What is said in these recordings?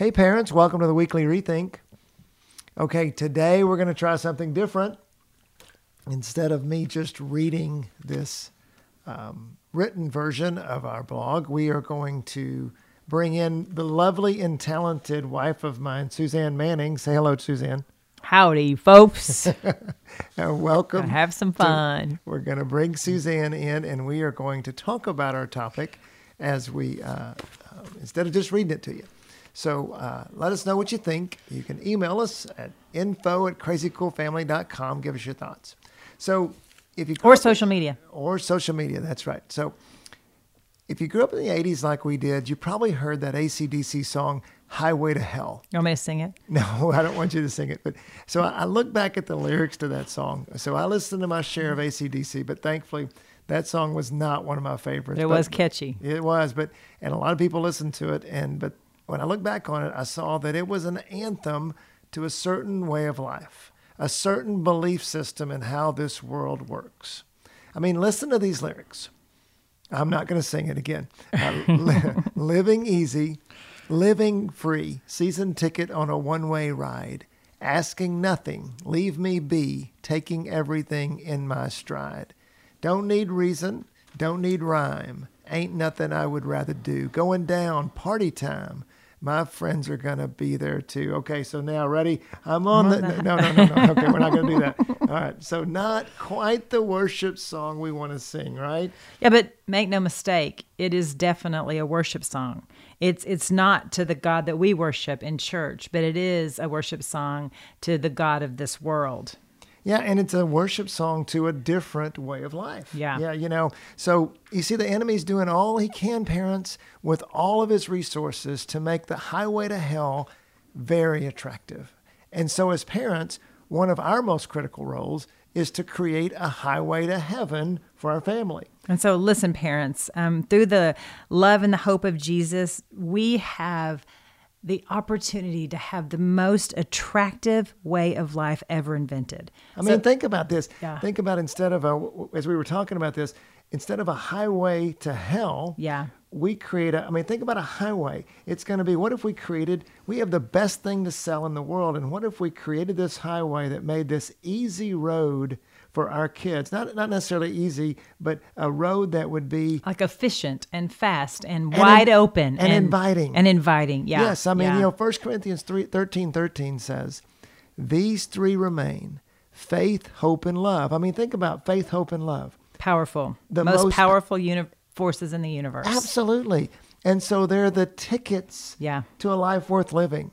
Hey, parents, welcome to the weekly rethink. Okay, today we're going to try something different. Instead of me just reading this um, written version of our blog, we are going to bring in the lovely and talented wife of mine, Suzanne Manning. Say hello, Suzanne. Howdy, folks. And welcome. Gonna have some to- fun. we're going to bring Suzanne in, and we are going to talk about our topic as we, uh, uh, instead of just reading it to you. So uh, let us know what you think. You can email us at info at crazycoolfamily.com. Give us your thoughts. So if you Or social media. or social media, that's right. So if you grew up in the 80s like we did, you probably heard that ACDC song, Highway to Hell. You want me to sing it? No, I don't want you to sing it. But so I, I look back at the lyrics to that song. So I listened to my share of ACDC, but thankfully that song was not one of my favorites. It was catchy. It was, but and a lot of people listened to it. And but when I look back on it, I saw that it was an anthem to a certain way of life, a certain belief system in how this world works. I mean, listen to these lyrics. I'm not going to sing it again. Uh, li- living easy, living free, season ticket on a one way ride, asking nothing, leave me be, taking everything in my stride. Don't need reason, don't need rhyme, ain't nothing I would rather do. Going down, party time. My friends are gonna be there too. Okay, so now ready? I'm on the no, no, no, no. Okay, we're not gonna do that. All right, so not quite the worship song we want to sing, right? Yeah, but make no mistake, it is definitely a worship song. It's it's not to the God that we worship in church, but it is a worship song to the God of this world. Yeah, and it's a worship song to a different way of life. Yeah. Yeah, you know. So you see, the enemy's doing all he can, parents, with all of his resources to make the highway to hell very attractive. And so, as parents, one of our most critical roles is to create a highway to heaven for our family. And so, listen, parents, um, through the love and the hope of Jesus, we have the opportunity to have the most attractive way of life ever invented. I mean, think about this. Yeah. Think about instead of a, as we were talking about this, instead of a highway to hell, Yeah. We create a, I mean, think about a highway. It's going to be, what if we created, we have the best thing to sell in the world. And what if we created this highway that made this easy road for our kids? Not, not necessarily easy, but a road that would be, Like efficient and fast and, And wide in- open and inviting. And inviting. Yeah. yes, I mean, yeah. you know, 1 Corinthians 3, 13, 13 says, these three remain faith, hope, and love. I mean, think about faith, hope, and love. powerful. the most, most- powerful uni- forces in the universe. Absolutely. And so they're the tickets Yeah. to a life worth living.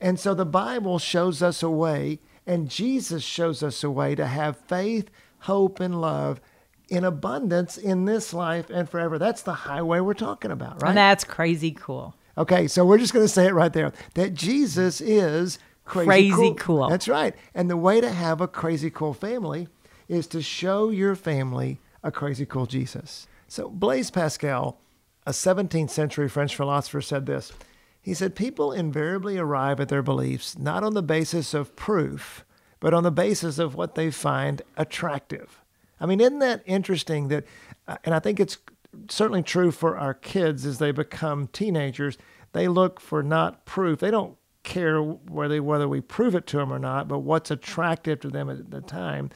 And so the Bible shows us a way, and Jesus shows us a way to have faith, hope, and love in abundance in this life and forever. That's the highway we're talking about, right? And that's crazy cool. Okay, so we're just going to say it right there that Jesus is crazy, Crazy cool. That's right. And the way to have a crazy cool family is to show your family a crazy cool Jesus. So Blaise Pascal, a 17th century French philosopher, said this. He said, People invariably arrive at their beliefs not on the basis of proof, but on the basis of what they find attractive. I mean, isn't that interesting that, uh, and I think it's certainly true for our kids as they become teenagers, they look for not proof. They don't care whether, whether we prove it to them or not, but what's attractive to them at the time.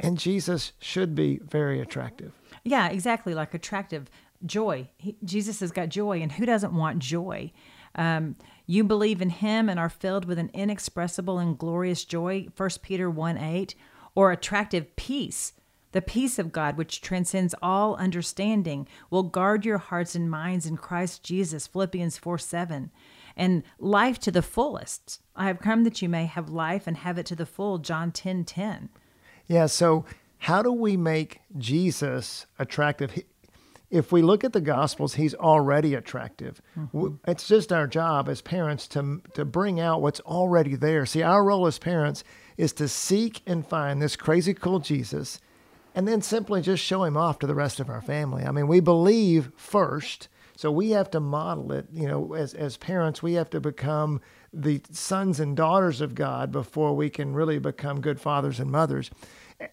And Jesus should be very attractive. Yeah, exactly. Like attractive joy. He, Jesus has got joy, and who doesn't want joy? Um, you believe in Him and are filled with an inexpressible and glorious joy. 1 Peter 1 8. Or attractive peace. The peace of God, which transcends all understanding, will guard your hearts and minds in Christ Jesus. Philippians 4 7. And life to the fullest. I have come that you may have life and have it to the full. John ten ten. Yeah, so how do we make Jesus attractive? He- If we look at the Gospels, he's already attractive. Mm-hmm. W It's just our job as parents to, to bring out what's already there. See, our role as parents is to seek and find this crazy cool Jesus and then simply just show him off to the rest of our family. I mean, we believe first, so we have to model it. You know, as, as parents, we have to become the sons and daughters of God before we can really become good fathers and mothers.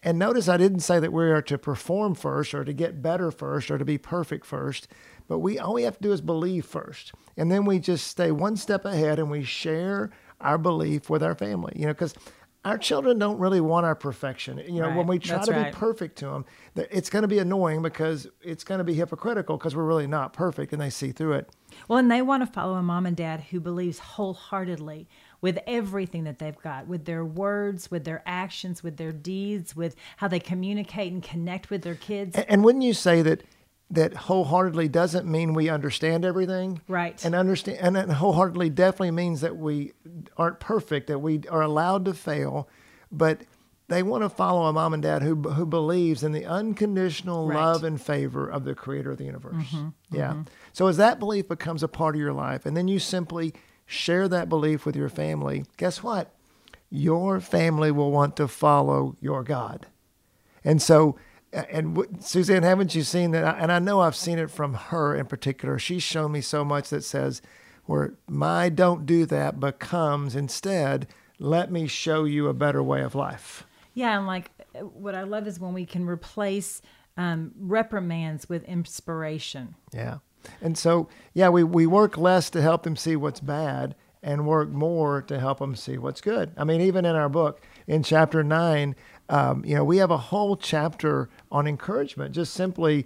And notice I didn't say that we are to perform first or to get better first or to be perfect first, but we all we have to do is believe first. And then we just stay one step ahead and we share our belief with our family. You know, because our children don't really want our perfection. You know, Right. when we try That's to right. be perfect to them, it's going to be annoying because it's going to be hypocritical because we're really not perfect and they see through it. Well, and they want to follow a mom and dad who believes wholeheartedly with everything that they've got, with their words, with their actions, with their deeds, with how they communicate and connect with their kids. And, and wouldn't you say that that wholeheartedly doesn't mean we understand everything? Right. And understand and wholeheartedly definitely means that we aren't perfect, that we are allowed to fail, but they want to follow a mom and dad who who believes in the unconditional Right. love and favor of the creator of the universe. Mm-hmm. Yeah. Mm-hmm. So as that belief becomes a part of your life and then you simply share that belief with your family, guess what? Your family will want to follow your God. And so, and w- Suzanne, haven't you seen that? And I know I've seen it from her in particular. She's shown me so much that says, where my don't do that becomes instead, let me show you a better way of life. Yeah, and like what I love is when we can replace um, reprimands with inspiration. Yeah. And so, yeah, we, we work less to help them see what's bad and work more to help them see what's good. I mean, even in our book, in chapter nine, um, you know, we have a whole chapter on encouragement, just simply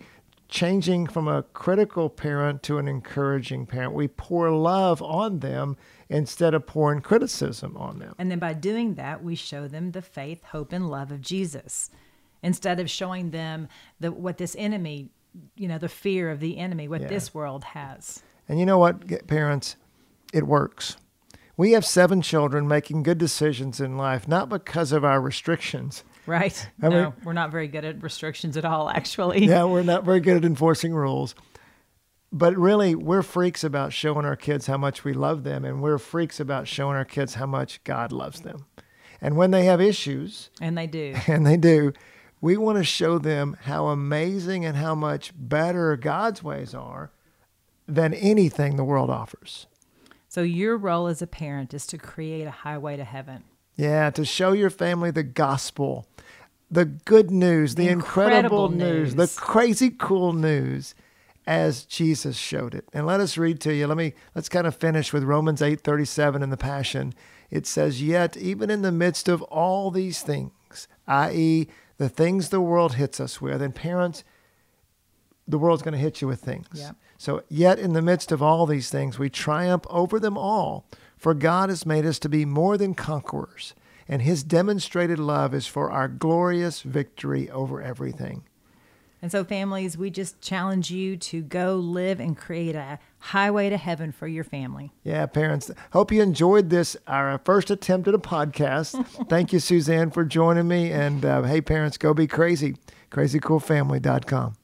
changing from a critical parent to an encouraging parent. We pour love on them instead of pouring criticism on them. And then by doing that, we show them the faith, hope, and love of Jesus instead of showing them the, what this enemy, you know, the fear of the enemy, what Yeah. this world has. And you know what, parents? It works. We have seven children making good decisions in life, not because of our restrictions. Right? I no, mean- we're not very good at restrictions at all, actually. yeah, we're not very good at enforcing rules. But really, we're freaks about showing our kids how much we love them, and we're freaks about showing our kids how much God loves them. And when they have issues, And they do. and they do, we want to show them how amazing and how much better God's ways are than anything the world offers. So your role as a parent is to create a highway to heaven. Yeah, to show your family the gospel, the good news, the, The incredible, incredible news, the crazy cool news as Jesus showed it. And let us read to you. Let me let's kind of finish with Romans 8:37 in the Passion. It says, "Yet even in the midst of all these things, i.e., the things the world hits us with, and parents, the world's going to hit you with things. Yep. So, yet in the midst of all these things, we triumph over them all, for God has made us to be more than conquerors, and his demonstrated love is for our glorious victory over everything. And so, families, we just challenge you to go live and create a highway to heaven for your family. Yeah, parents, hope you enjoyed this, our first attempt at a podcast. Thank you, Suzanne, for joining me. And uh, hey, parents, go be crazy. CrazyCoolFamily.com.